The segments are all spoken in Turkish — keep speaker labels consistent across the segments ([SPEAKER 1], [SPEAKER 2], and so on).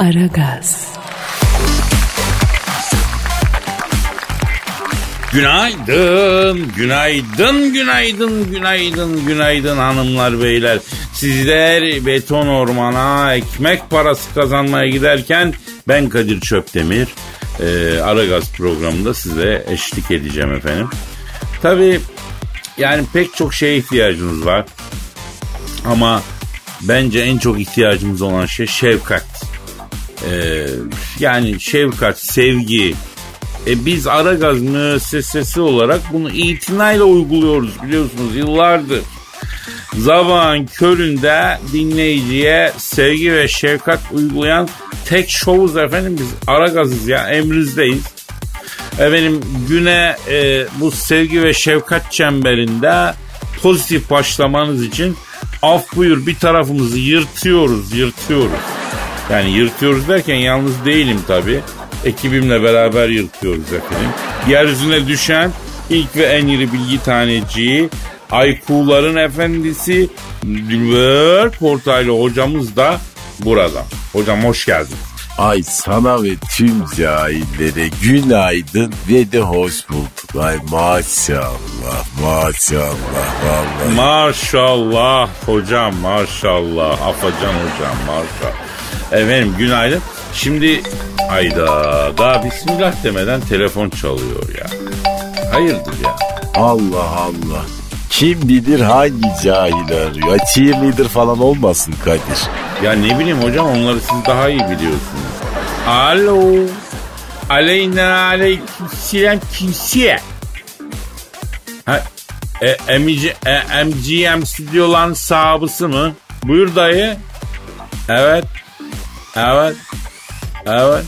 [SPEAKER 1] Aragaz.
[SPEAKER 2] Günaydın, günaydın, günaydın, günaydın, günaydın hanımlar beyler. Sizler beton ormana ekmek parası kazanmaya giderken ben Kadir Çöptemir e, Aragaz programında size eşlik edeceğim efendim. Tabii yani pek çok şeye ihtiyacınız var. Ama bence en çok ihtiyacımız olan şey şefkat. Ee, yani şefkat, sevgi. E biz Aragaz müessesesi olarak bunu itinayla uyguluyoruz biliyorsunuz yıllardır. Zabağın köründe dinleyiciye sevgi ve şefkat uygulayan tek şovuz efendim biz Aragaz'ız ya emrinizdeyiz. Efendim güne e, bu sevgi ve şefkat çemberinde pozitif başlamanız için af buyur bir tarafımızı yırtıyoruz yırtıyoruz. Yani yırtıyoruz derken yalnız değilim tabi. Ekibimle beraber yırtıyoruz efendim. Yeryüzüne düşen ilk ve en iri bilgi taneciği Aykuların efendisi Dilber Portaylı hocamız da burada. Hocam hoş geldin.
[SPEAKER 3] Ay sana ve tüm cahillere günaydın ve de hoş bulduk. Ay maşallah maşallah vallahi.
[SPEAKER 2] Maşallah hocam maşallah. Afacan hocam maşallah. Efendim günaydın. Şimdi ayda daha bismillah demeden telefon çalıyor ya. Hayırdır ya?
[SPEAKER 3] Allah Allah. Kim bilir hangi cahil arıyor? Cheerleader falan olmasın Kadir.
[SPEAKER 2] Ya ne bileyim hocam onları siz daha iyi biliyorsunuz. Alo. Aleyna aleyküm selam kimseye. Ha, e, MG, e, MGM stüdyoların sahibi mı? Buyur dayı. Evet. Evet. Evet.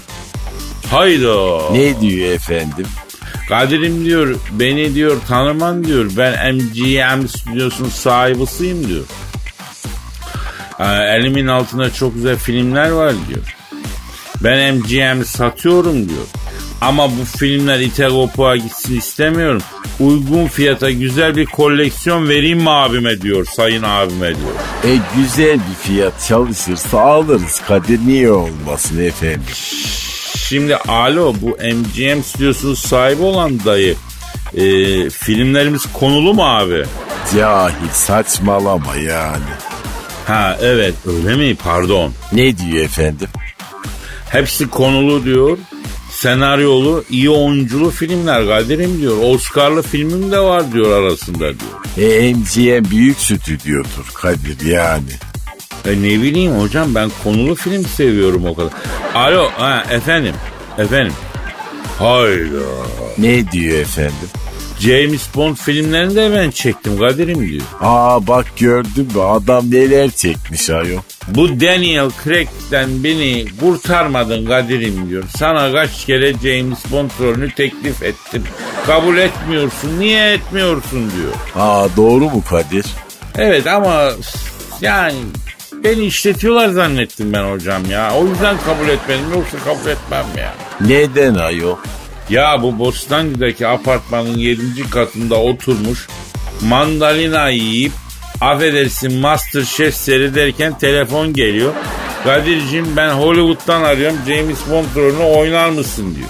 [SPEAKER 2] Haydo.
[SPEAKER 3] Ne diyor efendim?
[SPEAKER 2] Kadir'im diyor beni diyor tanıman diyor ben MGM stüdyosunun sahibisiyim diyor. Ee, elimin altında çok güzel filmler var diyor. Ben MGM'i satıyorum diyor. Ama bu filmler ite kopuğa gitsin istemiyorum. Uygun fiyata güzel bir koleksiyon vereyim mi abime diyor sayın abime diyor.
[SPEAKER 3] E güzel bir fiyat çalışırsa alırız Kadir niye olmasın efendim?
[SPEAKER 2] Şimdi alo bu MGM stüdyosunun sahibi olan dayı e, filmlerimiz konulu mu abi?
[SPEAKER 3] Cahil saçmalama yani.
[SPEAKER 2] Ha evet öyle mi pardon.
[SPEAKER 3] Ne diyor efendim?
[SPEAKER 2] Hepsi konulu diyor. Senaryolu, iyi oyunculu filmler Kadir'im diyor. Oscar'lı filmim de var diyor arasında diyor.
[SPEAKER 3] E MGM büyük stüdyodur Kadir yani.
[SPEAKER 2] E ne bileyim hocam ben konulu film seviyorum o kadar. Alo ha efendim. Efendim. Hayda.
[SPEAKER 3] Ne diyor efendim?
[SPEAKER 2] James Bond filmlerini de ben çektim Kadir'im diyor.
[SPEAKER 3] Aa bak gördün mü adam neler çekmiş ayol.
[SPEAKER 2] Bu Daniel Craig'den beni kurtarmadın Kadir'im diyor. Sana kaç kere James Bond rolünü teklif ettim. Kabul etmiyorsun. Niye etmiyorsun diyor.
[SPEAKER 3] Aa doğru mu Kadir?
[SPEAKER 2] Evet ama yani beni işletiyorlar zannettim ben hocam ya. O yüzden kabul etmedim yoksa kabul etmem ya.
[SPEAKER 3] Neden ayol?
[SPEAKER 2] Ya bu Bostancı'daki apartmanın 7. katında oturmuş mandalina yiyip affedersin Masterchef seyrederken telefon geliyor. Kadir'cim ben Hollywood'dan arıyorum James Bond rolünü oynar mısın diyor.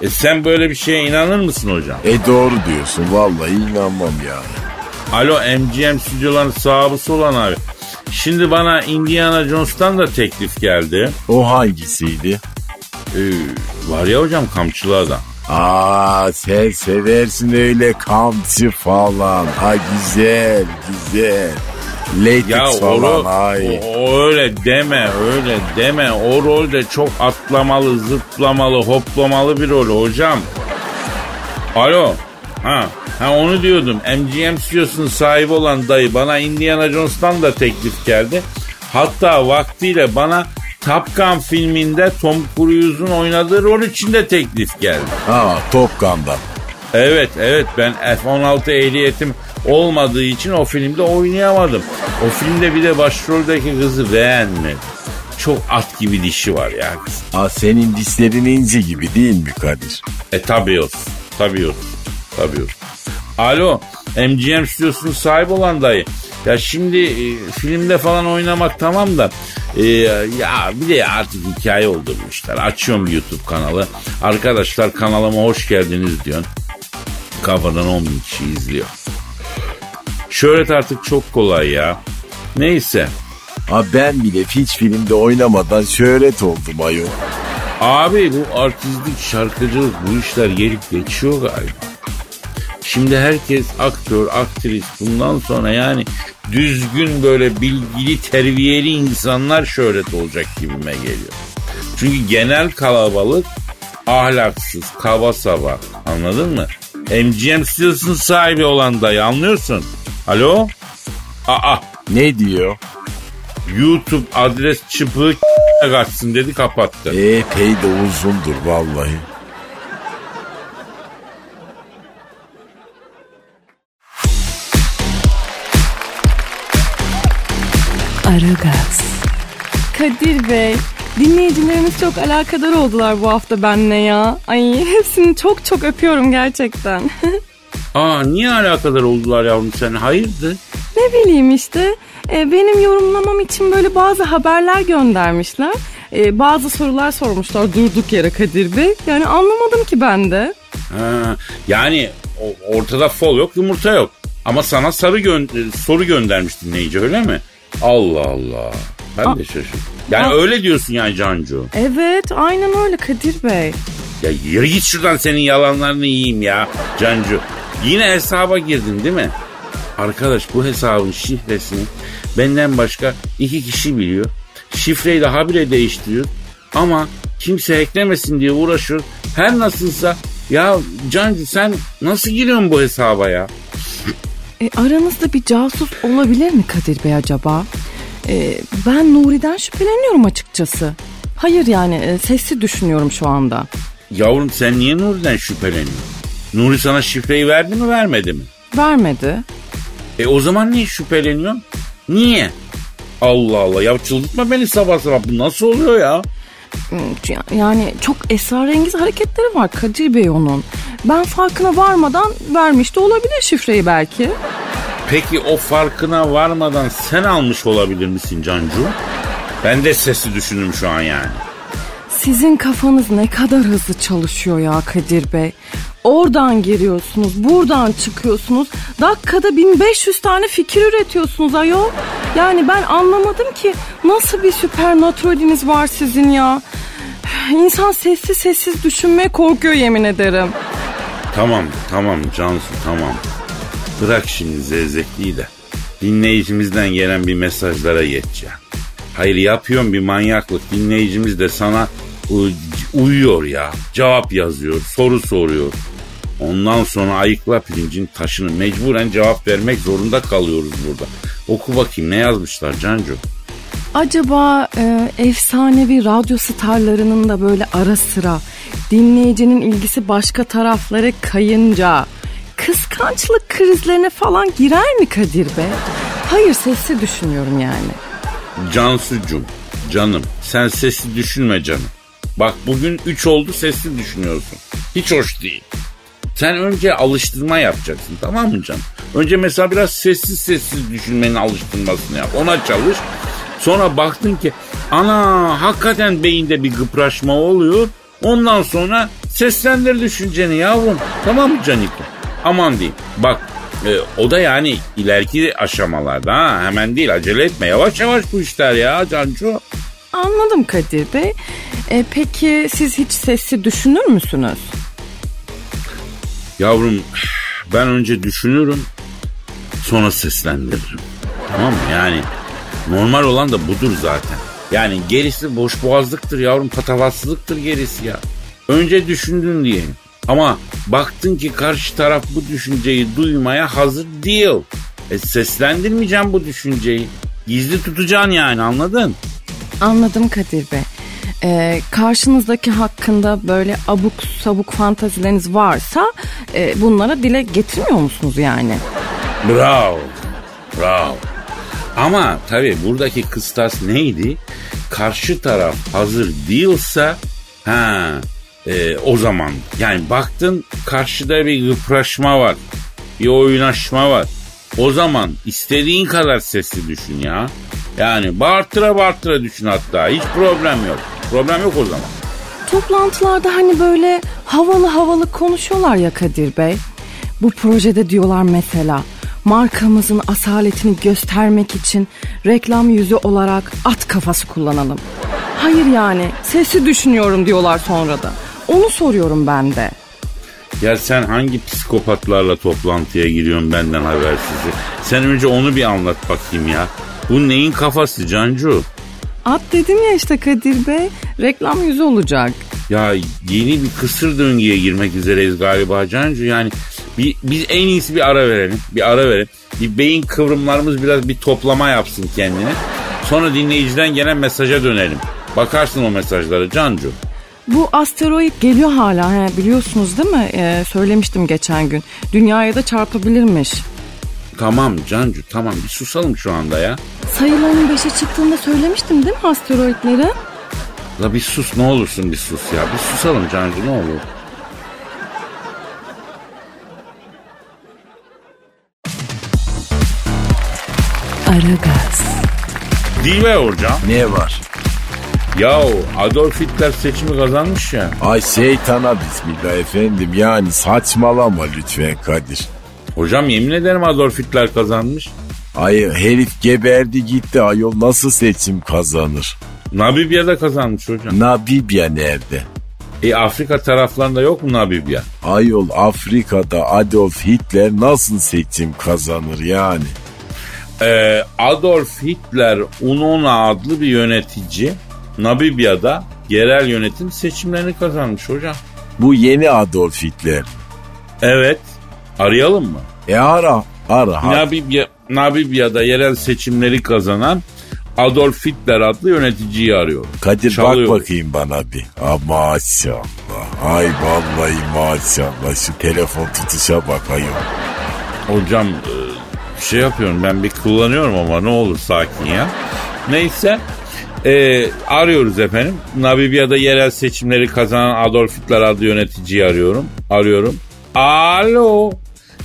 [SPEAKER 2] E sen böyle bir şeye inanır mısın hocam?
[SPEAKER 3] E doğru diyorsun vallahi inanmam yani.
[SPEAKER 2] Alo MGM stüdyoların sahibi olan abi. Şimdi bana Indiana Jones'tan da teklif geldi.
[SPEAKER 3] O hangisiydi?
[SPEAKER 2] Ee, var ya hocam kamçılı adam.
[SPEAKER 3] Aa sen seversin öyle kamçı falan. Ha güzel güzel. Latex
[SPEAKER 2] Ya
[SPEAKER 3] falan ay.
[SPEAKER 2] o- öyle deme öyle deme. O rolde çok atlamalı, zıplamalı, hoplamalı bir rol hocam. Alo. Ha, ha onu diyordum. MGM stüdyosunun sahibi olan dayı bana Indiana Jones'tan da teklif geldi. Hatta vaktiyle bana Top Gun filminde Tom Cruise'un oynadığı rol için de teklif geldi.
[SPEAKER 3] Ha Top Gun'dan.
[SPEAKER 2] Evet evet ben F-16 ehliyetim olmadığı için o filmde oynayamadım. O filmde bir de başroldeki kızı beğenmedim. Çok at gibi dişi var ya.
[SPEAKER 3] Ha senin dişlerin ince gibi değil mi Kadir?
[SPEAKER 2] E tabii olsun. Tabii olsun. Tabii olsun. Alo MGM stüdyosunun sahibi olan dayı. Ya şimdi e, filmde falan oynamak tamam da Ee, ya bir de artık hikaye oldurmuşlar. Açıyorum YouTube kanalı. Arkadaşlar kanalıma hoş geldiniz diyorsun. Kafadan 10 bin kişi izliyor. Şöhret artık çok kolay ya. Neyse.
[SPEAKER 3] Ha ben bile hiç filmde oynamadan şöhret oldum ayol.
[SPEAKER 2] Abi bu artistlik, şarkıcılık bu işler gelip geçiyor galiba. Şimdi herkes aktör, aktris bundan sonra yani düzgün böyle bilgili, terbiyeli insanlar şöhret olacak gibime geliyor. Çünkü genel kalabalık ahlaksız, kaba saba anladın mı? MGM Stills'ın sahibi olan dayı anlıyorsun. Alo? Aa
[SPEAKER 3] Ne diyor?
[SPEAKER 2] YouTube adres çıpığı kaçsın dedi kapattı.
[SPEAKER 3] Epey de uzundur vallahi.
[SPEAKER 1] Aragaz. Kadir Bey, dinleyicilerimiz çok alakadar oldular bu hafta benle ya. Ay hepsini çok çok öpüyorum gerçekten.
[SPEAKER 2] Aa niye alakadar oldular yavrum sen hayırdır?
[SPEAKER 1] ne bileyim işte e, benim yorumlamam için böyle bazı haberler göndermişler. E, bazı sorular sormuşlar durduk yere Kadir Bey. Yani anlamadım ki ben de.
[SPEAKER 2] Ha, yani o- ortada fol yok yumurta yok. Ama sana sarı gö- soru göndermiş dinleyici öyle mi? Allah Allah. Ben de şaşırdım. Yani
[SPEAKER 1] Aa.
[SPEAKER 2] öyle diyorsun yani Cancu.
[SPEAKER 1] Evet aynen öyle Kadir Bey.
[SPEAKER 2] Ya yürü git şuradan senin yalanlarını yiyeyim ya Cancu. Yine hesaba girdin değil mi? Arkadaş bu hesabın şifresini benden başka iki kişi biliyor. Şifreyi de habire değiştiriyor. Ama kimse eklemesin diye uğraşıyor. Her nasılsa ya Cancu sen nasıl giriyorsun bu hesaba ya?
[SPEAKER 1] E, aranızda bir casus olabilir mi Kadir Bey acaba? E, ben Nuri'den şüpheleniyorum açıkçası. Hayır yani e, sesli düşünüyorum şu anda.
[SPEAKER 2] Yavrum sen niye Nuri'den şüpheleniyorsun? Nuri sana şifreyi verdi mi vermedi mi?
[SPEAKER 1] Vermedi.
[SPEAKER 2] E o zaman niye şüpheleniyorsun? Niye? Allah Allah ya çıldırtma beni sabah sabah bu nasıl oluyor ya?
[SPEAKER 1] Hmm, Yani çok esrarengiz hareketleri var Kadir Bey onun. Ben farkına varmadan vermiş de olabilir şifreyi belki.
[SPEAKER 2] Peki o farkına varmadan sen almış olabilir misin Cancu? Ben de sesli düşündüm şu an yani.
[SPEAKER 1] Sizin kafanız ne kadar hızlı çalışıyor ya Kadir Bey. Oradan giriyorsunuz, buradan çıkıyorsunuz. Dakikada 1500 tane fikir üretiyorsunuz ayol. Yani ben anlamadım ki nasıl bir süpernaturaliniz var sizin ya. İnsan sessiz sessiz düşünmeye korkuyor yemin ederim.
[SPEAKER 2] Tamam tamam Cansu tamam. Bırak şimdi zevzekliği de. Dinleyicimizden gelen bir mesajlara geçeceğim. Hayır yapıyorum bir manyaklık. Dinleyicimiz de sana uyuyor ya. Cevap yazıyor, soru soruyor. Ondan sonra ayıkla pirincin taşını mecburen cevap vermek zorunda kalıyoruz burada. Oku bakayım ne yazmışlar Cancu?
[SPEAKER 1] Acaba e, efsanevi radyo starlarının da böyle ara sıra dinleyicinin ilgisi başka taraflara kayınca kıskançlık krizlerine falan girer mi Kadir Bey? Hayır sesli düşünüyorum yani.
[SPEAKER 2] Cansucum, canım sen sesli düşünme canım. Bak bugün 3 oldu sesli düşünüyorsun. Hiç hoş değil. Sen önce alıştırma yapacaksın tamam mı canım? Önce mesela biraz sessiz sessiz düşünmenin alıştırmasını yap. Ona çalış. Sonra baktın ki ana hakikaten beyinde bir gıpraşma oluyor. Ondan sonra seslendir düşünceni yavrum. Tamam mı Caniko? Aman diyeyim. Bak e, o da yani ileriki aşamalarda ha. Hemen değil acele etme. Yavaş yavaş bu işler ya Cancu.
[SPEAKER 1] Anladım Kadir Bey. E, peki siz hiç sesli düşünür müsünüz?
[SPEAKER 2] Yavrum ben önce düşünürüm sonra seslendiririm. Tamam mı? Yani normal olan da budur zaten. Yani gerisi boş boğazlıktır yavrum patavatsızlıktır gerisi ya. Önce düşündün diyelim. Ama baktın ki karşı taraf bu düşünceyi duymaya hazır değil. E seslendirmeyeceğim bu düşünceyi. Gizli tutacaksın yani anladın?
[SPEAKER 1] Anladım Kadir Bey. E, karşınızdaki hakkında böyle abuk sabuk fantazileriniz varsa e, bunlara dile getirmiyor musunuz yani?
[SPEAKER 2] Bravo. Bravo. Ama tabii buradaki kıstas neydi? Karşı taraf hazır değilse ha e, o zaman yani baktın karşıda bir yıpraşma var. Bir oynaşma var. O zaman istediğin kadar sesli düşün ya. Yani bartıra bartıra düşün hatta. Hiç problem yok. Problem yok o zaman.
[SPEAKER 1] Toplantılarda hani böyle havalı havalı konuşuyorlar ya Kadir Bey. Bu projede diyorlar mesela markamızın asaletini göstermek için reklam yüzü olarak at kafası kullanalım. Hayır yani sesi düşünüyorum diyorlar sonra da. Onu soruyorum ben de.
[SPEAKER 2] Ya sen hangi psikopatlarla toplantıya giriyorsun benden habersiz? Sen önce onu bir anlat bakayım ya. Bu neyin kafası Cancu?
[SPEAKER 1] At dedim ya işte Kadir Bey reklam yüzü olacak.
[SPEAKER 2] Ya yeni bir kısır döngüye girmek üzereyiz galiba Cancu. Yani bir, biz en iyisi bir ara verelim. Bir ara verelim. Bir beyin kıvrımlarımız biraz bir toplama yapsın kendine. Sonra dinleyiciden gelen mesaja dönelim. Bakarsın o mesajlara Cancu.
[SPEAKER 1] Bu asteroid geliyor hala he, biliyorsunuz değil mi? Ee, söylemiştim geçen gün. Dünyaya da çarpabilirmiş.
[SPEAKER 2] Tamam Cancu tamam bir susalım şu anda ya.
[SPEAKER 1] Sayılarının beşe çıktığında söylemiştim değil mi asteroidleri?
[SPEAKER 2] La bir sus ne olursun bir sus ya. Bir susalım Cancu ne olur.
[SPEAKER 1] Aragaz.
[SPEAKER 2] Dilber hocam.
[SPEAKER 3] Ne var?
[SPEAKER 2] Ya Adolf Hitler seçimi kazanmış ya.
[SPEAKER 3] Ay şeytana bismillah efendim yani saçmalama lütfen Kadir.
[SPEAKER 2] Hocam yemin ederim Adolf Hitler kazanmış.
[SPEAKER 3] Ay herif geberdi gitti ayol nasıl seçim kazanır?
[SPEAKER 2] Namibya'da kazanmış hocam.
[SPEAKER 3] Namibya nerede?
[SPEAKER 2] E Afrika taraflarında yok mu Namibya?
[SPEAKER 3] Ayol Afrika'da Adolf Hitler nasıl seçim kazanır yani?
[SPEAKER 2] Ee, Adolf Hitler Unona adlı bir yönetici Namibya'da yerel yönetim seçimlerini kazanmış hocam.
[SPEAKER 3] Bu yeni Adolf Hitler.
[SPEAKER 2] Evet. Arayalım mı?
[SPEAKER 3] E ara ara. ha.
[SPEAKER 2] Namibya, Namibya'da yerel seçimleri kazanan Adolf Hitler adlı yöneticiyi arıyor.
[SPEAKER 3] Kadir
[SPEAKER 2] Çalıyor.
[SPEAKER 3] bak bakayım bana bir. Aa, maşallah. Ay vallahi maşallah. Şu telefon tutuşa bak ayol.
[SPEAKER 2] Hocam e, şey yapıyorum ben bir kullanıyorum ama ne olur sakin ya. Neyse e, arıyoruz efendim. Namibya'da yerel seçimleri kazanan Adolf Hitler adlı yöneticiyi arıyorum. Arıyorum. Alo.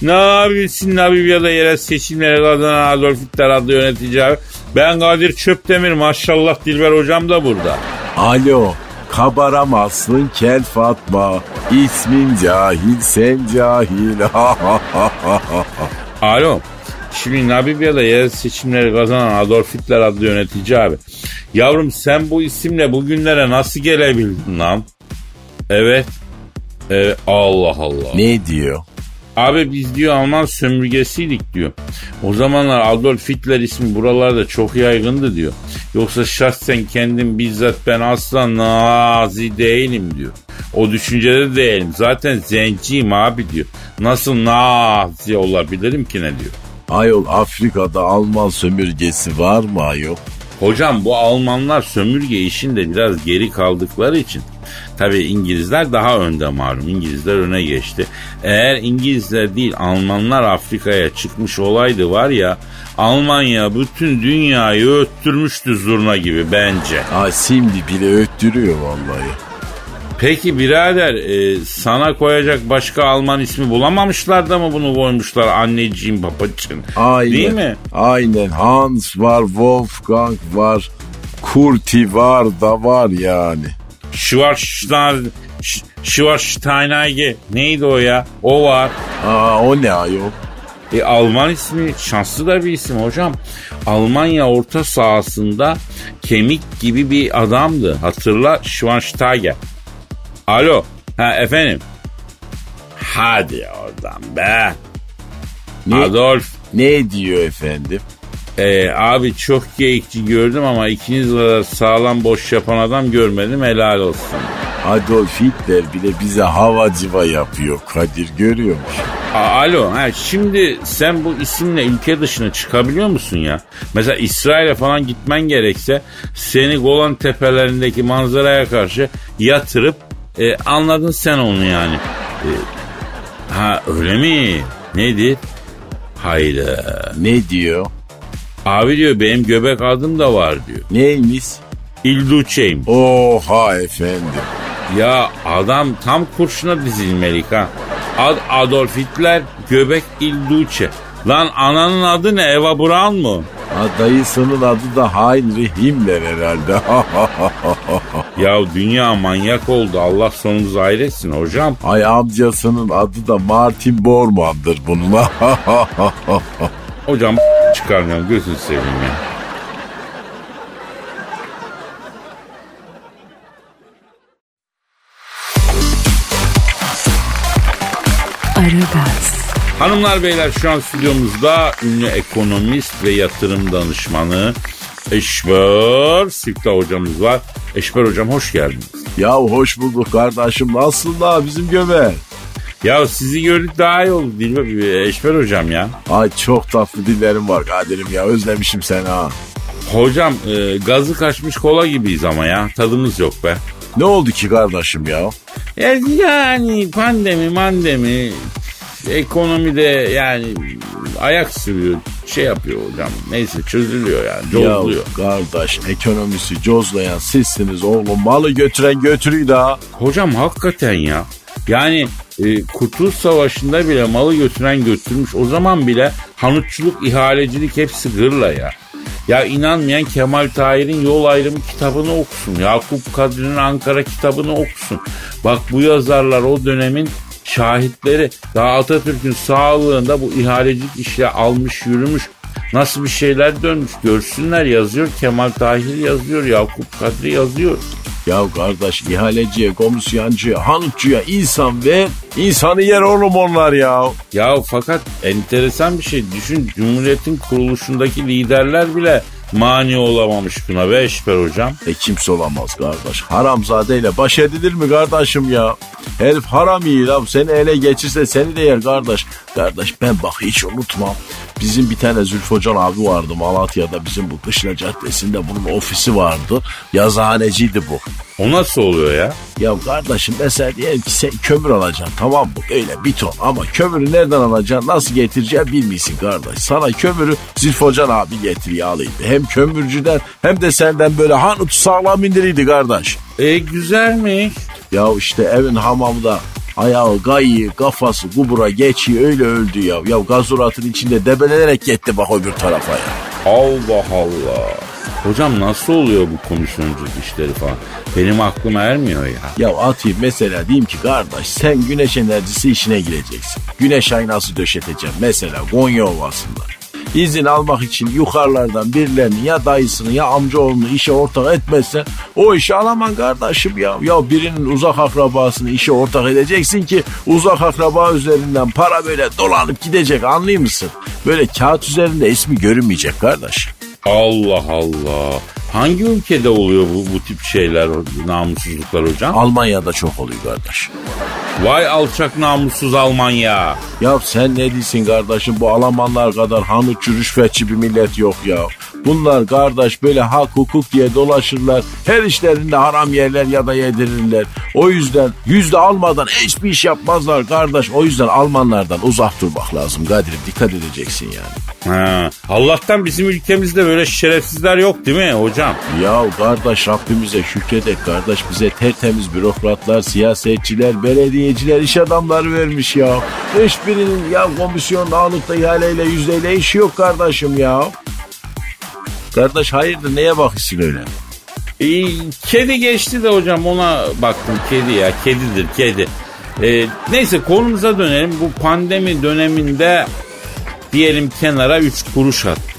[SPEAKER 2] Ne yapıyorsun Namibya'da yerel seçimleri kazanan Adolf Hitler adlı yönetici abi? Ben Kadir Çöptemir maşallah Dilber hocam da burada.
[SPEAKER 3] Alo. Kabaramazsın kel Fatma. İsmin cahil sen cahil.
[SPEAKER 2] Alo. Şimdi Namibya'da yerel seçimleri kazanan Adolf Hitler adlı yönetici abi. Yavrum sen bu isimle bugünlere nasıl gelebildin lan? Evet. Evet Allah Allah.
[SPEAKER 3] ne diyor?
[SPEAKER 2] Abi biz diyor Alman sömürgesiydik diyor. O zamanlar Adolf Hitler ismi buralarda çok yaygındı diyor. Yoksa şahsen kendim bizzat ben asla nazi değilim diyor. O düşüncede değilim. Zaten zenciyim abi diyor. Nasıl nazi olabilirim ki ne diyor.
[SPEAKER 3] Ayol Afrika'da Alman sömürgesi var mı ayol?
[SPEAKER 2] Hocam bu Almanlar sömürge işinde biraz geri kaldıkları için tabii İngilizler daha önde malum. İngilizler öne geçti. Eğer İngilizler değil Almanlar Afrika'ya çıkmış olaydı var ya Almanya bütün dünyayı öttürmüştü zurna gibi bence.
[SPEAKER 3] Ay şimdi bile öttürüyor vallahi.
[SPEAKER 2] Peki birader e, sana koyacak başka Alman ismi bulamamışlar da mı bunu koymuşlar anneciğim babacığım?
[SPEAKER 3] Aynen.
[SPEAKER 2] Değil mi?
[SPEAKER 3] Aynen. Hans var, Wolfgang var, Kurti var da var yani.
[SPEAKER 2] Schwarzstein, Sch- Schwarzsteinage neydi o ya? O var.
[SPEAKER 3] Aa o ne ayol?
[SPEAKER 2] E, Alman ismi şanslı da bir isim hocam. Almanya orta sahasında kemik gibi bir adamdı. Hatırla Schweinsteiger. Alo. Ha efendim. Hadi oradan be.
[SPEAKER 3] Ne,
[SPEAKER 2] Adolf.
[SPEAKER 3] ne diyor efendim?
[SPEAKER 2] e, abi çok geyikçi gördüm ama ikiniz kadar sağlam boş yapan adam görmedim helal olsun.
[SPEAKER 3] Adolf Hitler bile bize havacıva yapıyor Kadir görüyor musun?
[SPEAKER 2] A- Alo, ha, şimdi sen bu isimle ülke dışına çıkabiliyor musun ya? Mesela İsrail'e falan gitmen gerekse seni Golan tepelerindeki manzaraya karşı yatırıp e, anladın sen onu yani. E, ha öyle mi? Nedir? Haydi.
[SPEAKER 3] Ne diyor?
[SPEAKER 2] Abi diyor benim göbek adım da var diyor.
[SPEAKER 3] Neymiş?
[SPEAKER 2] İlduçe'yim.
[SPEAKER 3] Oha efendim.
[SPEAKER 2] Ya adam tam kurşuna dizilmelik ha. Ad Adolf Hitler göbek İlduçe. Lan ananın adı ne Eva Braun mu?
[SPEAKER 3] Dayısının adı da Heinrich Himmler herhalde.
[SPEAKER 2] Ya dünya manyak oldu. Allah sonumuzu hayretsin hocam.
[SPEAKER 3] Ay amcasının adı da Martin Bormann'dır bunun.
[SPEAKER 2] Hocam çıkarmıyorum gözünü seveyim ya. Hanımlar beyler şu an stüdyomuzda ünlü ekonomist ve yatırım danışmanı Eşber Siftah hocamız var. Eşber hocam hoş geldiniz.
[SPEAKER 3] ya hoş bulduk kardeşim. Nasılsın la bizim göbe?
[SPEAKER 2] Ya sizi gördük daha iyi oldu değil mi Eşber hocam ya?
[SPEAKER 3] Ay çok tatlı dillerim var Kadir'im ya özlemişim seni ha.
[SPEAKER 2] Hocam e, gazı kaçmış kola gibiyiz ama ya tadımız yok be.
[SPEAKER 3] Ne oldu ki kardeşim ya?
[SPEAKER 2] Ya- Yani pandemi mandemi ekonomide yani ayak sürüyor şey yapıyor hocam. Neyse çözülüyor yani cozluyor.
[SPEAKER 3] Ya kardeş ekonomisi cozlayan sizsiniz oğlum. Malı götüren götürüydü ha.
[SPEAKER 2] Hocam hakikaten ya. Yani e, Kurtuluş Savaşı'nda bile malı götüren götürmüş. O zaman bile hanutçuluk, ihalecilik hepsi gırla ya. Ya inanmayan Kemal Tahir'in Yol Ayrımı kitabını okusun. Yakup Kadri'nin Ankara kitabını okusun. Bak bu yazarlar o dönemin şahitleri. Daha Atatürk'ün sağlığında bu ihalecilik işle almış yürümüş. Nasıl bir şeyler dönmüş görsünler yazıyor. Kemal Tahir yazıyor. Yakup Kadri yazıyor.
[SPEAKER 3] Ya kardeş ihaleciye, komisyancıya, hanutçuya insan ver. insanı yer oğlum onlar ya.
[SPEAKER 2] Ya fakat enteresan bir şey. Düşün Cumhuriyet'in kuruluşundaki liderler bile mani olamamış buna be Eşber hocam.
[SPEAKER 3] E kimse olamaz kardeş. Haramzadeyle baş edilir mi kardeşim ya? Herif haram iyi lan. Seni ele geçirse seni de yer kardeş. Kardeş ben bak hiç unutmam. Bizim bir tane Zülfü Hocan abi vardı Malatya'da bizim bu Kışla Caddesi'nde bunun ofisi vardı. Yazıhaneciydi bu.
[SPEAKER 2] O nasıl oluyor ya?
[SPEAKER 3] Ya kardeşim mesela diyelim ki sen kömür alacaksın tamam mı? Öyle bir ton ama kömürü nereden alacaksın nasıl getireceğini bilmiyorsun kardeş. Sana kömürü Zülfü Hocan abi getiriyor alıydı. Hem kömürcüden hem de senden böyle hanut sağlam indiriydi kardeş.
[SPEAKER 2] E güzelmiş.
[SPEAKER 3] Ya işte evin hamamda ayağı gayı kafası kubura geçiyor öyle öldü ya. Ya gazuratın içinde debelenerek gitti bak öbür tarafa ya.
[SPEAKER 2] Allah Allah. Hocam nasıl oluyor bu komisyonculuk işleri falan? Benim aklım ermiyor ya.
[SPEAKER 3] Ya atayım mesela diyeyim ki kardeş sen güneş enerjisi işine gireceksin. Güneş aynası döşeteceğim mesela Konya Ovası'nda. İzin almak için yukarılardan birilerinin ya dayısını ya amcaoğlunu işe ortak etmezsen o işi alaman kardeşim ya. Ya birinin uzak akrabasını işe ortak edeceksin ki uzak akraba üzerinden para böyle dolanıp gidecek anlıyor musun? Böyle kağıt üzerinde ismi görünmeyecek kardeş.
[SPEAKER 2] Allah Allah. Hangi ülkede oluyor bu, bu tip şeyler, namussuzluklar hocam?
[SPEAKER 3] Almanya'da çok oluyor kardeş.
[SPEAKER 2] Vay alçak namussuz Almanya.
[SPEAKER 3] Ya sen ne diyorsun kardeşim bu Almanlar kadar hanutçu rüşvetçi bir millet yok ya. Bunlar kardeş böyle hak hukuk diye dolaşırlar. Her işlerinde haram yerler ya da yedirirler. O yüzden yüzde almadan hiçbir iş yapmazlar kardeş. O yüzden Almanlardan uzak durmak lazım Kadir'im dikkat edeceksin yani.
[SPEAKER 2] Ha, Allah'tan bizim ülkemizde böyle şerefsizler yok değil mi hocam?
[SPEAKER 3] Ya kardeş Rabbimize şükredek kardeş bize tertemiz bürokratlar, siyasetçiler, belediyeciler, iş adamları vermiş ya. Hiçbirinin ya komisyon alıp da ihaleyle yüzdeyle işi yok kardeşim ya. Kardeş hayırdır neye bakıyorsun öyle?
[SPEAKER 2] Ee, kedi geçti de hocam ona baktım kedi ya kedidir kedi. Ee, neyse konumuza dönelim. Bu pandemi döneminde diyelim kenara 3 kuruş attık.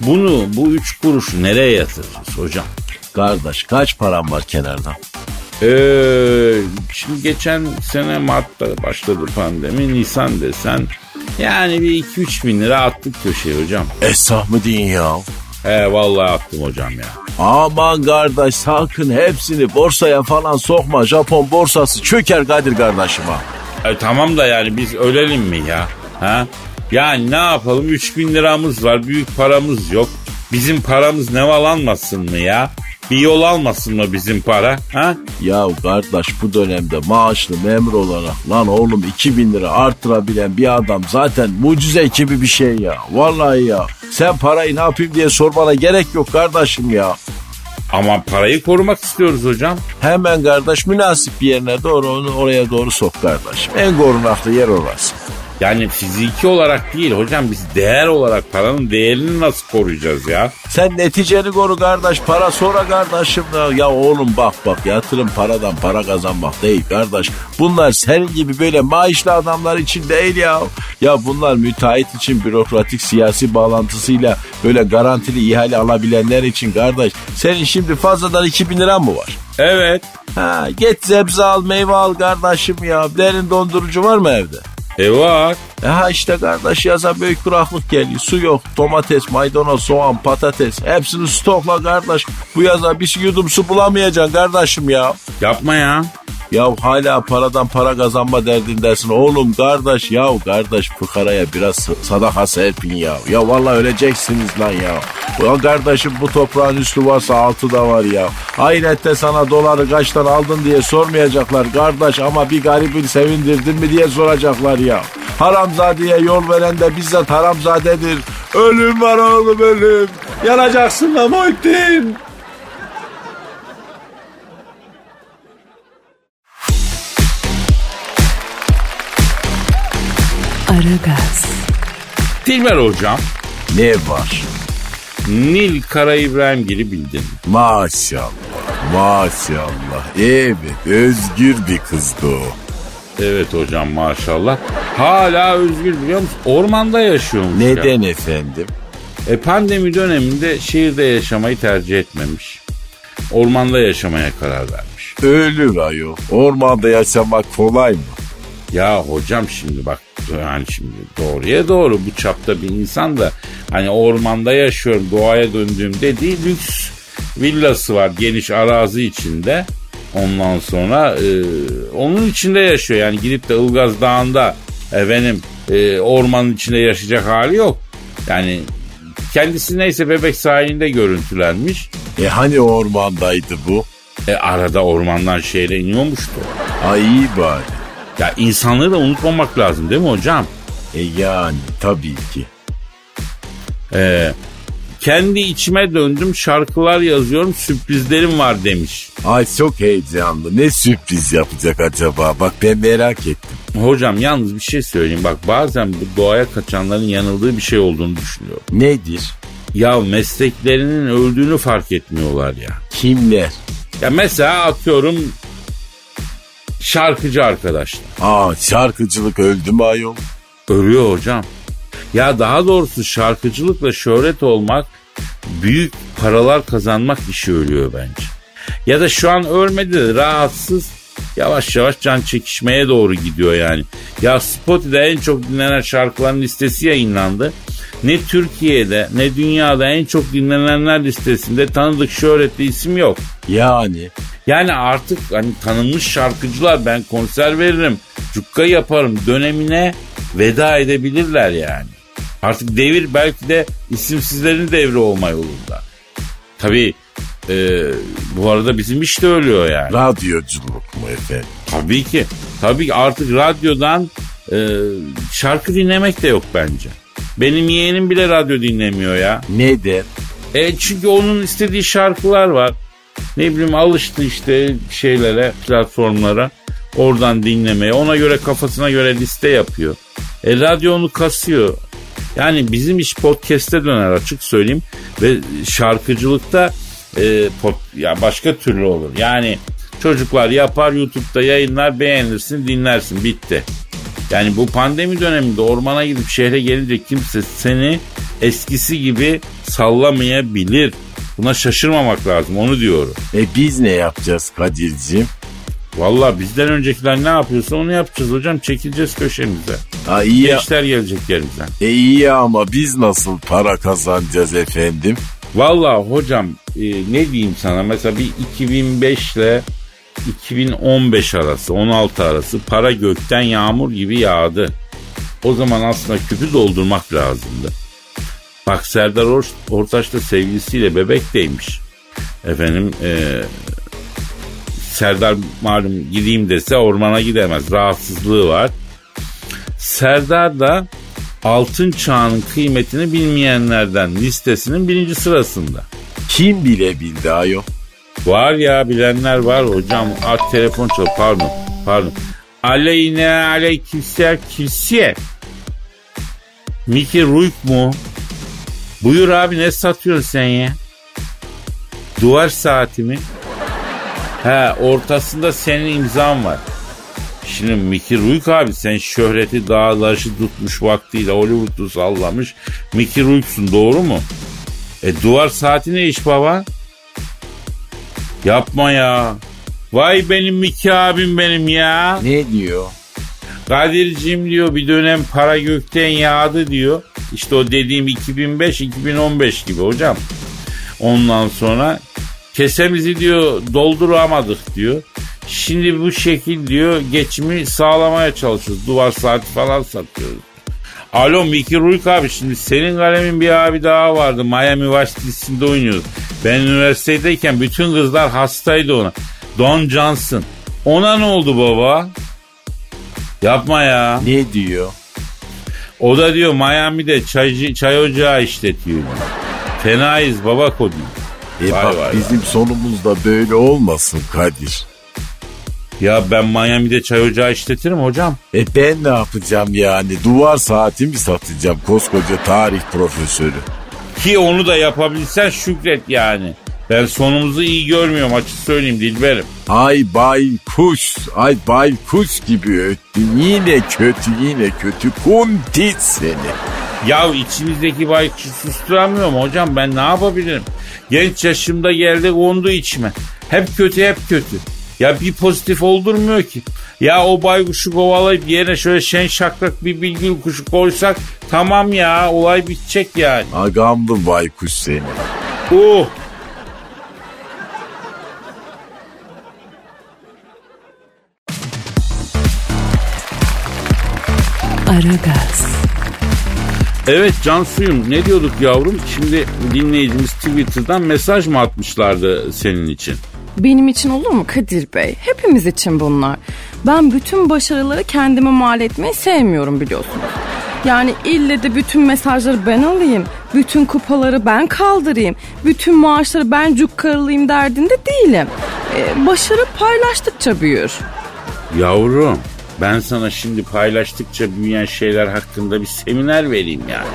[SPEAKER 2] Bunu bu 3 kuruşu nereye yatıracağız hocam?
[SPEAKER 3] Kardeş kaç param var kenarda?
[SPEAKER 2] Ee, şimdi geçen sene Mart'ta başladı pandemi. Nisan desen yani bir 2-3 bin lira attık köşeye hocam.
[SPEAKER 3] Esah mı deyin ya?
[SPEAKER 2] He vallahi attım hocam ya.
[SPEAKER 3] Aman kardeş sakın hepsini borsaya falan sokma. Japon borsası çöker Kadir kardeşim ha.
[SPEAKER 2] E, tamam da yani biz ölelim mi ya? Ha? Yani ne yapalım 3 bin liramız var büyük paramız yok. Bizim paramız nevalanmasın mı ya? Bir yol almasın mı bizim para? Ha?
[SPEAKER 3] Ya kardeş bu dönemde maaşlı memur olarak lan oğlum 2000 lira artırabilen bir adam zaten mucize gibi bir şey ya. Vallahi ya. Sen parayı ne yapayım diye sormana gerek yok kardeşim ya.
[SPEAKER 2] Ama parayı korumak istiyoruz hocam.
[SPEAKER 3] Hemen kardeş münasip bir yerine doğru onu oraya doğru sok kardeşim. En korunaklı yer orası.
[SPEAKER 2] Yani fiziki olarak değil hocam biz değer olarak paranın değerini nasıl koruyacağız ya?
[SPEAKER 3] Sen neticeni koru kardeş. Para sonra kardeşim. Ya, ya oğlum bak bak yatırım paradan para kazanmak değil kardeş. Bunlar senin gibi böyle maaşlı adamlar için değil ya. Ya bunlar müteahhit için bürokratik siyasi bağlantısıyla böyle garantili ihale alabilenler için kardeş. Senin şimdi fazladan 2000 lira mı var?
[SPEAKER 2] Evet.
[SPEAKER 3] Ha, git zebze al meyve al kardeşim ya. Derin dondurucu var mı evde?
[SPEAKER 2] E var.
[SPEAKER 3] Ha işte kardeş yaza büyük kuraklık geliyor. Su yok. Domates, maydanoz, soğan, patates. Hepsini stokla kardeş. Bu yaza bir yudum su bulamayacaksın kardeşim ya.
[SPEAKER 2] Yapma ya.
[SPEAKER 3] Ya hala paradan para kazanma derdindesin. Oğlum kardeş ya kardeş fıkaraya biraz sadaka serpin ya. Ya vallahi öleceksiniz lan ya. Ya kardeşim bu toprağın üstü varsa altı da var ya. Ahirette sana doları kaçtan aldın diye sormayacaklar kardeş ama bir garibin sevindirdin mi diye soracaklar ya. Haramzadeye yol veren de bizzat haramzadedir. Ölüm var oğlum ölüm. Yanacaksın lan Muhittin.
[SPEAKER 1] Aragaz,
[SPEAKER 2] Dilber hocam.
[SPEAKER 3] Ne var?
[SPEAKER 2] Nil Kara İbrahimgil'i bildin.
[SPEAKER 3] Maşallah. Maşallah. Evet özgür bir kızdı o.
[SPEAKER 2] Evet hocam maşallah. Hala özgür biliyor musun? Ormanda yaşıyormuş ya.
[SPEAKER 3] Neden efendim?
[SPEAKER 2] E pandemi döneminde şehirde yaşamayı tercih etmemiş. Ormanda yaşamaya karar vermiş.
[SPEAKER 3] Ölür ayol. Ormanda yaşamak kolay mı?
[SPEAKER 2] Ya hocam şimdi bak yani şimdi doğruya doğru bu çapta bir insan da hani ormanda yaşıyorum doğaya döndüğüm dediği lüks villası var geniş arazi içinde. Ondan sonra e, onun içinde yaşıyor yani gidip de Ilgaz Dağı'nda efendim e, ormanın içinde yaşayacak hali yok. Yani kendisi neyse bebek sahilinde görüntülenmiş.
[SPEAKER 3] E hani ormandaydı bu?
[SPEAKER 2] E, arada ormandan şehre iniyormuştu.
[SPEAKER 3] Ay iyi bari.
[SPEAKER 2] Ya insanlığı da unutmamak lazım değil mi hocam?
[SPEAKER 3] E yani tabii ki.
[SPEAKER 2] Ee, kendi içime döndüm şarkılar yazıyorum sürprizlerim var demiş.
[SPEAKER 3] Ay çok heyecanlı. Ne sürpriz yapacak acaba? Bak ben merak ettim.
[SPEAKER 2] Hocam yalnız bir şey söyleyeyim bak bazen bu doğaya kaçanların yanıldığı bir şey olduğunu düşünüyorum.
[SPEAKER 3] Nedir?
[SPEAKER 2] Ya mesleklerinin öldüğünü fark etmiyorlar ya.
[SPEAKER 3] Kimler?
[SPEAKER 2] Ya mesela atıyorum şarkıcı arkadaşlar.
[SPEAKER 3] Aa şarkıcılık öldü mü ayol?
[SPEAKER 2] Ölüyor hocam. Ya daha doğrusu şarkıcılıkla şöhret olmak büyük paralar kazanmak işi ölüyor bence. Ya da şu an ölmedi de rahatsız yavaş yavaş can çekişmeye doğru gidiyor yani. Ya Spotify'da en çok dinlenen şarkıların listesi yayınlandı. Ne Türkiye'de ne dünyada en çok dinlenenler listesinde tanıdık şöhretli isim yok.
[SPEAKER 3] Yani
[SPEAKER 2] Yani artık hani tanınmış şarkıcılar ben konser veririm, cukka yaparım dönemine veda edebilirler yani. Artık devir belki de isimsizlerin devri olma yolunda. Tabii e, bu arada bizim iş de ölüyor yani.
[SPEAKER 3] radyoculuk mu efendim?
[SPEAKER 2] Tabii ki. Tabii ki artık radyodan e, şarkı dinlemek de yok bence. Benim yeğenim bile radyo dinlemiyor ya.
[SPEAKER 3] Neden?
[SPEAKER 2] E çünkü onun istediği şarkılar var. Ne bileyim alıştı işte şeylere, platformlara. Oradan dinlemeye. Ona göre kafasına göre liste yapıyor. E radyo kasıyor. Yani bizim iş podcast'e döner açık söyleyeyim. Ve şarkıcılıkta e, pod, ya başka türlü olur. Yani çocuklar yapar YouTube'da yayınlar beğenirsin dinlersin bitti. Yani bu pandemi döneminde ormana gidip şehre gelince kimse seni eskisi gibi sallamayabilir. Buna şaşırmamak lazım onu diyorum.
[SPEAKER 3] E biz ne yapacağız Kadir'cim?
[SPEAKER 2] Vallahi bizden öncekiler ne yapıyorsa onu yapacağız hocam. Çekileceğiz köşemize.
[SPEAKER 3] Ha iyi, ya-
[SPEAKER 2] Gençler gelecek yerimizden.
[SPEAKER 3] e iyi ama biz nasıl para kazanacağız efendim?
[SPEAKER 2] Vallahi hocam e, ne diyeyim sana mesela bir 2005 ile 2015 arası 16 arası para gökten yağmur gibi yağdı. O zaman aslında küpü doldurmak lazımdı. Bak Serdar Or Ortaç da sevgilisiyle bebekteymiş. Efendim e, Serdar malum gideyim dese ormana gidemez. Rahatsızlığı var. Serdar da altın çağının kıymetini bilmeyenlerden listesinin birinci sırasında.
[SPEAKER 3] Kim bilebildi ayol?
[SPEAKER 2] Var ya bilenler var hocam. At telefon çal pardon pardon. Aleyne aleykümselam kimsiye. Mickey Rourke mu? Buyur abi ne satıyorsun sen ya? Duvar saati mi? He ortasında senin imzan var. Şimdi Mickey Rourke abi sen şöhreti dağlaşı tutmuş vaktiyle Hollywood'u sallamış. Mickey Rourke'sun doğru mu? E duvar saati ne iş baba? Yapma ya. Vay benim Mickey abim benim ya.
[SPEAKER 3] Ne diyor?
[SPEAKER 2] Kadir'cim diyor bir dönem para gökten yağdı diyor. İşte o dediğim 2005-2015 gibi hocam. Ondan sonra kesemizi diyor dolduramadık diyor. Şimdi bu şekil diyor geçimi sağlamaya çalışıyoruz. Duvar saati falan satıyoruz. Alo Mickey Rourke abi şimdi senin kalemin bir abi daha vardı. Miami Vice dizisinde oynuyordu. Ben üniversitedeyken bütün kızlar hastaydı ona. Don Johnson. Ona ne oldu baba? Yapma ya.
[SPEAKER 3] Ne diyor?
[SPEAKER 2] O da diyor Miami'de çaycı, çay ocağı işletiyor. Fenayız baba kodi.
[SPEAKER 3] E
[SPEAKER 2] Vay
[SPEAKER 3] bak
[SPEAKER 2] vay
[SPEAKER 3] bizim sonumuz da böyle olmasın Kadir.
[SPEAKER 2] Ya ben Miami'de çay ocağı işletirim hocam.
[SPEAKER 3] E ben ne yapacağım yani? Duvar saati mi satacağım koskoca tarih profesörü?
[SPEAKER 2] Ki onu da yapabilsen şükret yani. Ben sonumuzu iyi görmüyorum açık söyleyeyim Dilberim.
[SPEAKER 3] Ay bay kuş, ay bay kuş gibi öttün. Yine kötü, yine kötü. Kuntit seni.
[SPEAKER 2] Ya içimizdeki baykuşu susturamıyorum hocam ben ne yapabilirim? Genç yaşımda geldi kondu içime. Hep kötü hep kötü. Ya bir pozitif oldurmuyor ki. Ya o baykuşu kovalayıp yerine şöyle şen şakrak bir bilgili kuşu koysak tamam ya olay bitecek yani.
[SPEAKER 3] Agamlı baykuş seni.
[SPEAKER 2] Uh
[SPEAKER 1] Aragaz,
[SPEAKER 2] Evet Cansuyum ne diyorduk yavrum? Şimdi dinleyicimiz Twitter'dan mesaj mı atmışlardı senin için?
[SPEAKER 1] Benim için olur mu Kadir Bey? Hepimiz için bunlar. Ben bütün başarıları kendime mal etmeyi sevmiyorum biliyorsunuz. Yani ille de bütün mesajları ben alayım, bütün kupaları ben kaldırayım, bütün maaşları ben cukkarılayım derdinde değilim. Ee, başarı paylaştıkça büyür.
[SPEAKER 2] Yavrum ben sana şimdi paylaştıkça büyüyen şeyler hakkında bir seminer vereyim yani.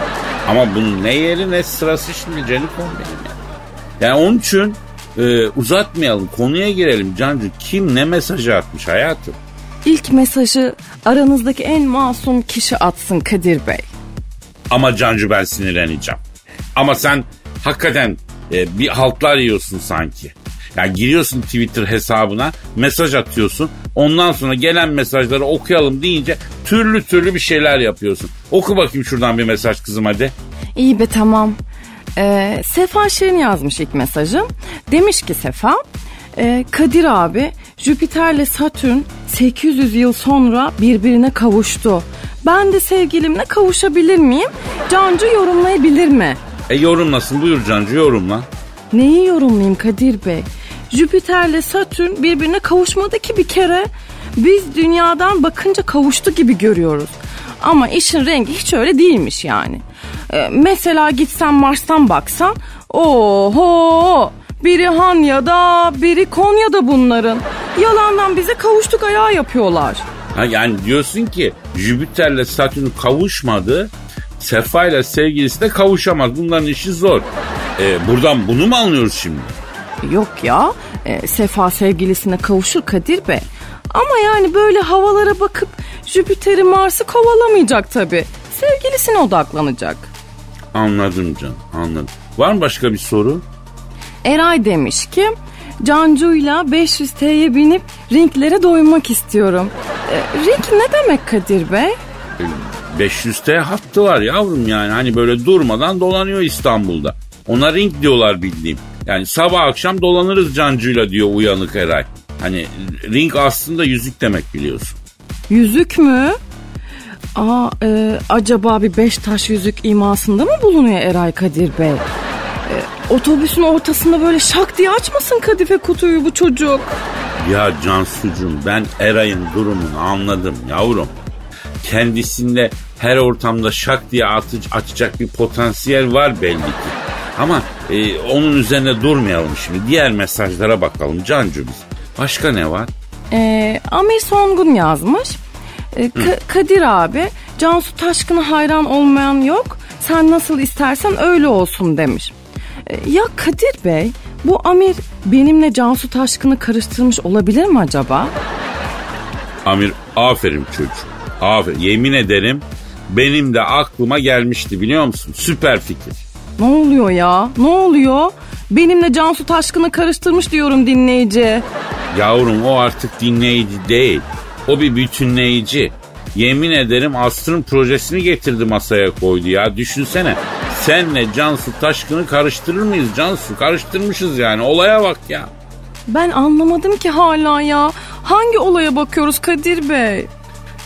[SPEAKER 2] Ama bunun ne yeri ne sırası şimdi Canikom benim ya. Yani onun için e, uzatmayalım konuya girelim Cancu. Kim ne mesajı atmış hayatım?
[SPEAKER 1] İlk mesajı aranızdaki en masum kişi atsın Kadir Bey.
[SPEAKER 2] Ama Cancu ben sinirleneceğim. Ama sen hakikaten e, bir haltlar yiyorsun sanki. Yani giriyorsun Twitter hesabına mesaj atıyorsun. Ondan sonra gelen mesajları okuyalım deyince türlü türlü bir şeyler yapıyorsun. Oku bakayım şuradan bir mesaj kızım hadi.
[SPEAKER 1] İyi be tamam. Ee, Sefa Şirin yazmış ilk mesajı. Demiş ki Sefa, e, Kadir abi Jüpiter'le Satürn 800 yıl sonra birbirine kavuştu. Ben de sevgilimle kavuşabilir miyim? Cancu yorumlayabilir mi?
[SPEAKER 2] E yorumlasın buyur Cancu yorumla.
[SPEAKER 1] Neyi yorumlayayım Kadir Bey? Jüpiter'le Satürn birbirine kavuşmadı ki bir kere. Biz dünyadan bakınca kavuştu gibi görüyoruz. Ama işin rengi hiç öyle değilmiş yani. Ee, mesela gitsen Mars'tan baksan oho biri Hanya'da biri Konya'da bunların. Yalandan bize kavuştuk ayağı yapıyorlar.
[SPEAKER 2] Ha yani diyorsun ki Jüpiter'le Satürn kavuşmadı. Sefa ile sevgilisi de kavuşamaz. Bunların işi zor. E, buradan bunu mu anlıyoruz şimdi?
[SPEAKER 1] Yok ya e, Sefa sevgilisine kavuşur Kadir Bey. Ama yani böyle havalara bakıp Jüpiter'i Mars'ı kovalamayacak tabii. Sevgilisine odaklanacak.
[SPEAKER 2] Anladım can anladım. Var mı başka bir soru?
[SPEAKER 1] Eray demiş ki Cancu'yla 500 T'ye binip ringlere doymak istiyorum. E, ring ne demek Kadir Bey?
[SPEAKER 2] 500T hattı var yavrum yani hani böyle durmadan dolanıyor İstanbul'da. Ona ring diyorlar bildiğim. Yani sabah akşam dolanırız Cancu'yla diyor uyanık Eray. Hani ring aslında yüzük demek biliyorsun.
[SPEAKER 1] Yüzük mü? Aa, e, acaba bir beş taş yüzük imasında mı bulunuyor Eray Kadir Bey? E, otobüsün ortasında böyle şak diye açmasın kadife kutuyu bu çocuk.
[SPEAKER 2] Ya Cansucuğum ben Eray'ın durumunu anladım yavrum. Kendisinde her ortamda şak diye atı, açacak bir potansiyel var belli ki. Ama e, onun üzerine durmayalım şimdi. Diğer mesajlara bakalım Cancu biz. Başka ne var?
[SPEAKER 1] E, Amir Songun yazmış. E, Ka- Kadir abi Cansu Taşkın'a hayran olmayan yok. Sen nasıl istersen öyle olsun demiş. E, ya Kadir Bey bu Amir benimle Cansu Taşkın'ı karıştırmış olabilir mi acaba?
[SPEAKER 2] Amir aferin çocuk. Aferin. Yemin ederim benim de aklıma gelmişti biliyor musun? Süper fikir.
[SPEAKER 1] Ne oluyor ya? Ne oluyor? Benimle Cansu Taşkın'ı karıştırmış diyorum dinleyici.
[SPEAKER 2] Yavrum o artık dinleyici değil. O bir bütünleyici. Yemin ederim Asr'ın projesini getirdi masaya koydu ya. Düşünsene senle Cansu Taşkın'ı karıştırır mıyız Cansu? Karıştırmışız yani olaya bak ya.
[SPEAKER 1] Ben anlamadım ki hala ya. Hangi olaya bakıyoruz Kadir Bey?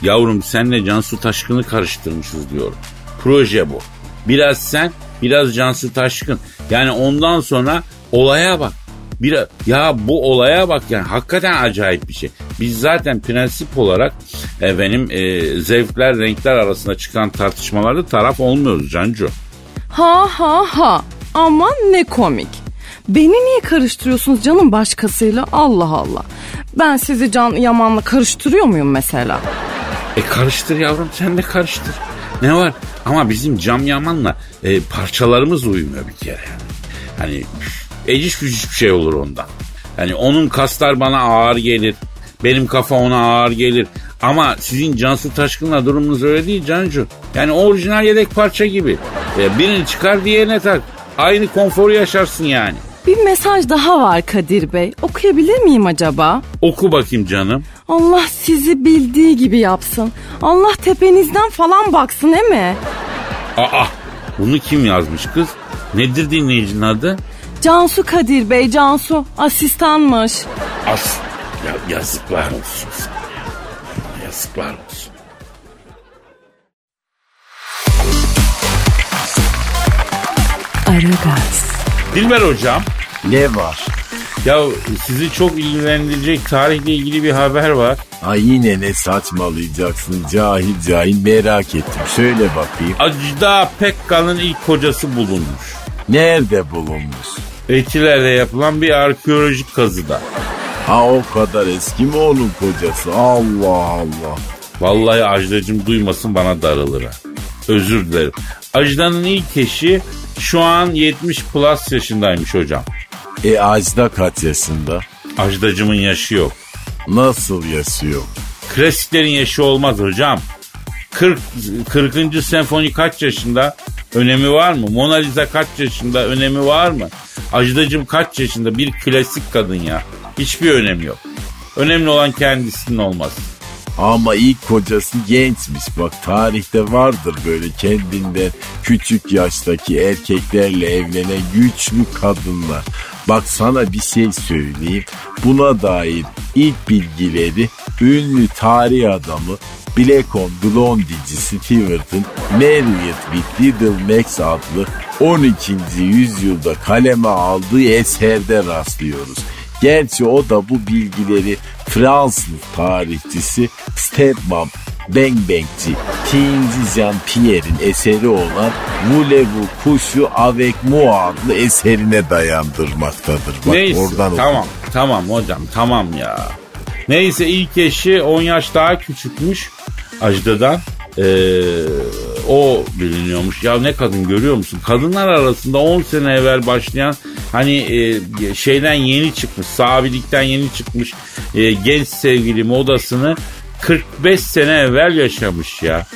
[SPEAKER 2] Yavrum senle Cansu Taşkın'ı karıştırmışız diyorum. Proje bu. Biraz sen biraz Cansu Taşkın. Yani ondan sonra olaya bak. Bir, ya bu olaya bak yani hakikaten acayip bir şey. Biz zaten prensip olarak efendim e, zevkler renkler arasında çıkan tartışmalarda taraf olmuyoruz Cancu.
[SPEAKER 1] Ha ha ha aman ne komik. Beni niye karıştırıyorsunuz canım başkasıyla Allah Allah. Ben sizi Can Yaman'la karıştırıyor muyum mesela?
[SPEAKER 2] E karıştır yavrum sen de karıştır. Ne var? Ama bizim Cam Yaman'la e, parçalarımız uymuyor bir kere. Hani eciş bücüş bir şey olur ondan. Yani onun kaslar bana ağır gelir. Benim kafa ona ağır gelir. Ama sizin Cansu Taşkın'la durumunuz öyle değil Cancu. Yani orijinal yedek parça gibi. E, birini çıkar diğerine tak. Aynı konforu yaşarsın yani.
[SPEAKER 1] Bir mesaj daha var Kadir Bey. Okuyabilir miyim acaba?
[SPEAKER 2] Oku bakayım canım.
[SPEAKER 1] Allah sizi bildiği gibi yapsın. Allah tepenizden falan baksın he mi?
[SPEAKER 2] Aa bunu kim yazmış kız? Nedir dinleyicinin adı?
[SPEAKER 1] Cansu Kadir Bey Cansu asistanmış.
[SPEAKER 2] As ya, yazıklar olsun. Yazıklar olsun.
[SPEAKER 4] Aragaz,
[SPEAKER 2] Dilber hocam.
[SPEAKER 3] Ne var?
[SPEAKER 2] Ya sizi çok ilgilendirecek tarihle ilgili bir haber var.
[SPEAKER 3] Ay yine ne saçmalayacaksın cahil cahil merak ettim. Söyle bakayım.
[SPEAKER 2] Ajda Pekkan'ın ilk kocası bulunmuş.
[SPEAKER 3] Nerede bulunmuş?
[SPEAKER 2] Etiler'de yapılan bir arkeolojik kazıda.
[SPEAKER 3] Ha o kadar eski mi onun kocası? Allah Allah.
[SPEAKER 2] Vallahi Ajda'cığım duymasın bana darılır ha. Özür dilerim. Ajda'nın ilk eşi şu an 70 plus yaşındaymış hocam.
[SPEAKER 3] E Ajda kaç yaşında?
[SPEAKER 2] Ajda'cımın yaşı yok.
[SPEAKER 3] Nasıl yaşıyor?
[SPEAKER 2] Klasiklerin yaşı olmaz hocam. 40, 40. senfoni kaç yaşında? Önemi var mı? Mona Lisa kaç yaşında? Önemi var mı? Ajdacım kaç yaşında? Bir klasik kadın ya. Hiçbir önemi yok. Önemli olan kendisinin olması.
[SPEAKER 3] Ama ilk kocası gençmiş. Bak tarihte vardır böyle kendinden küçük yaştaki erkeklerle evlenen güçlü kadınlar. Bak sana bir şey söyleyeyim. Buna dair ilk bilgileri ünlü tarih adamı Black on Blondie'ci Stewart'ın Married with Little Max adlı 12. yüzyılda kaleme aldığı eserde rastlıyoruz. Gerçi o da bu bilgileri Fransız tarihçisi Stepman Bengbengci Tinci Jean Pierre'in eseri olan Voulez-vous kuşu avec moi adlı eserine dayandırmaktadır. Bak
[SPEAKER 2] Neyse
[SPEAKER 3] oradan
[SPEAKER 2] tamam tamam hocam tamam ya. Neyse ilk eşi 10 yaş daha küçükmüş Ajda'dan. Ee, o biliniyormuş. Ya ne kadın görüyor musun? Kadınlar arasında 10 sene evvel başlayan hani e, şeyden yeni çıkmış, sabilikten yeni çıkmış e, genç sevgili modasını 45 sene evvel yaşamış ya.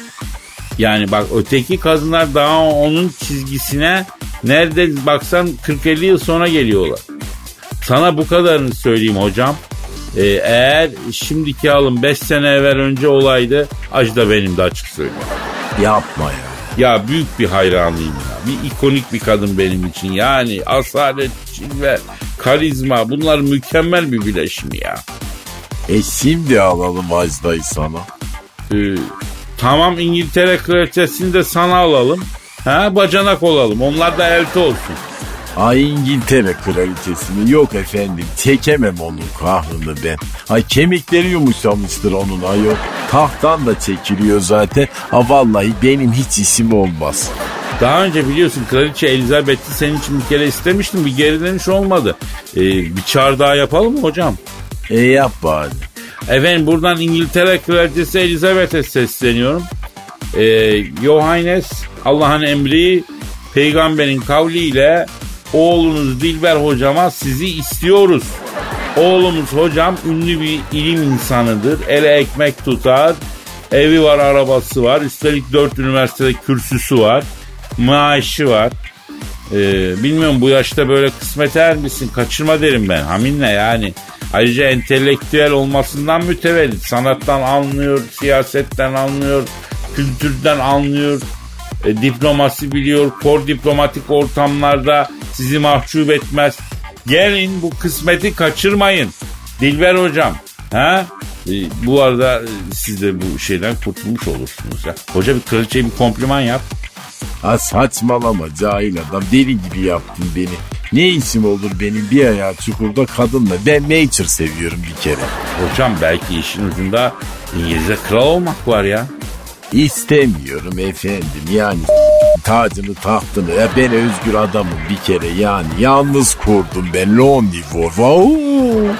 [SPEAKER 2] Yani bak öteki kadınlar daha onun çizgisine nerede baksan 40-50 yıl sonra geliyorlar. Sana bu kadarını söyleyeyim hocam. Ee, eğer şimdiki alım 5 sene evvel önce olaydı Ajda benim de açık söyleyeyim.
[SPEAKER 3] yapma ya.
[SPEAKER 2] Ya büyük bir hayranıyım ya. Bir ikonik bir kadın benim için. Yani asalet, cilve, karizma bunlar mükemmel bir bileşim ya.
[SPEAKER 3] E şimdi alalım Ajda'yı sana.
[SPEAKER 2] Ee, tamam İngiltere kraliçesini de sana alalım. Ha bacanak olalım. Onlar da elti olsun.
[SPEAKER 3] Ay İngiltere kraliçesini yok efendim çekemem onun kahrını ben. Ay kemikleri yumuşamıştır onun ayol. Tahttan da çekiliyor zaten. Ha vallahi benim hiç işim olmaz.
[SPEAKER 2] Daha önce biliyorsun Kraliçe Elizabeth'i senin için bir kere istemiştim. Bir geri dönüş olmadı. Ee, bir çağrı daha yapalım mı hocam?
[SPEAKER 3] E yap bari.
[SPEAKER 2] Efendim buradan İngiltere Kraliçesi Elizabeth'e sesleniyorum. e, Yohannes Allah'ın emri peygamberin kavliyle oğlunuz Dilber hocama sizi istiyoruz. Oğlumuz hocam ünlü bir ilim insanıdır. Ele ekmek tutar. Evi var, arabası var. Üstelik dört üniversitede kürsüsü var. Maaşı var. Ee, bilmiyorum bu yaşta böyle kısmet er misin? Kaçırma derim ben. Haminle yani. Ayrıca entelektüel olmasından mütevellit. Sanattan anlıyor, siyasetten anlıyor, kültürden anlıyor. E, diplomasi biliyor. Kor diplomatik ortamlarda sizi mahcup etmez. Gelin bu kısmeti kaçırmayın. Dilber hocam. Ha? E, bu arada e, siz de bu şeyden kurtulmuş olursunuz ya. Hoca bir kraliçeye bir kompliman yap.
[SPEAKER 3] Ha saçmalama cahil adam deli gibi yaptın beni. Ne işim olur benim bir ayağı çukurda kadınla. Ben nature seviyorum bir kere.
[SPEAKER 2] Hocam belki işin ucunda İngilizce kral olmak var ya.
[SPEAKER 3] İstemiyorum efendim yani tacını tahtını. Ya ben özgür adamım bir kere yani. Yalnız kurdum ben lonely wolf.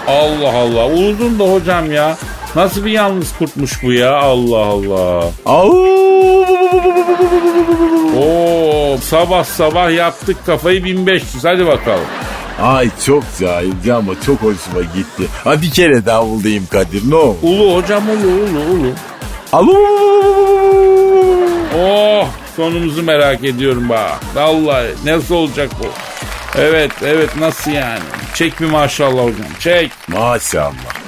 [SPEAKER 2] Allah Allah. Uludun da hocam ya. Nasıl bir yalnız kurtmuş bu ya? Allah Allah. Oo sabah sabah yaptık kafayı 1500. Hadi bakalım.
[SPEAKER 3] Ay çok cahilce ama çok hoşuma gitti. Ha bir kere daha bulayım Kadir ne olur.
[SPEAKER 2] Ulu hocam ulu ulu ulu.
[SPEAKER 3] Alo.
[SPEAKER 2] Oh sonumuzu merak ediyorum bak. Vallahi nasıl olacak bu? Evet evet nasıl yani? Çek mi maşallah hocam çek.
[SPEAKER 3] Maşallah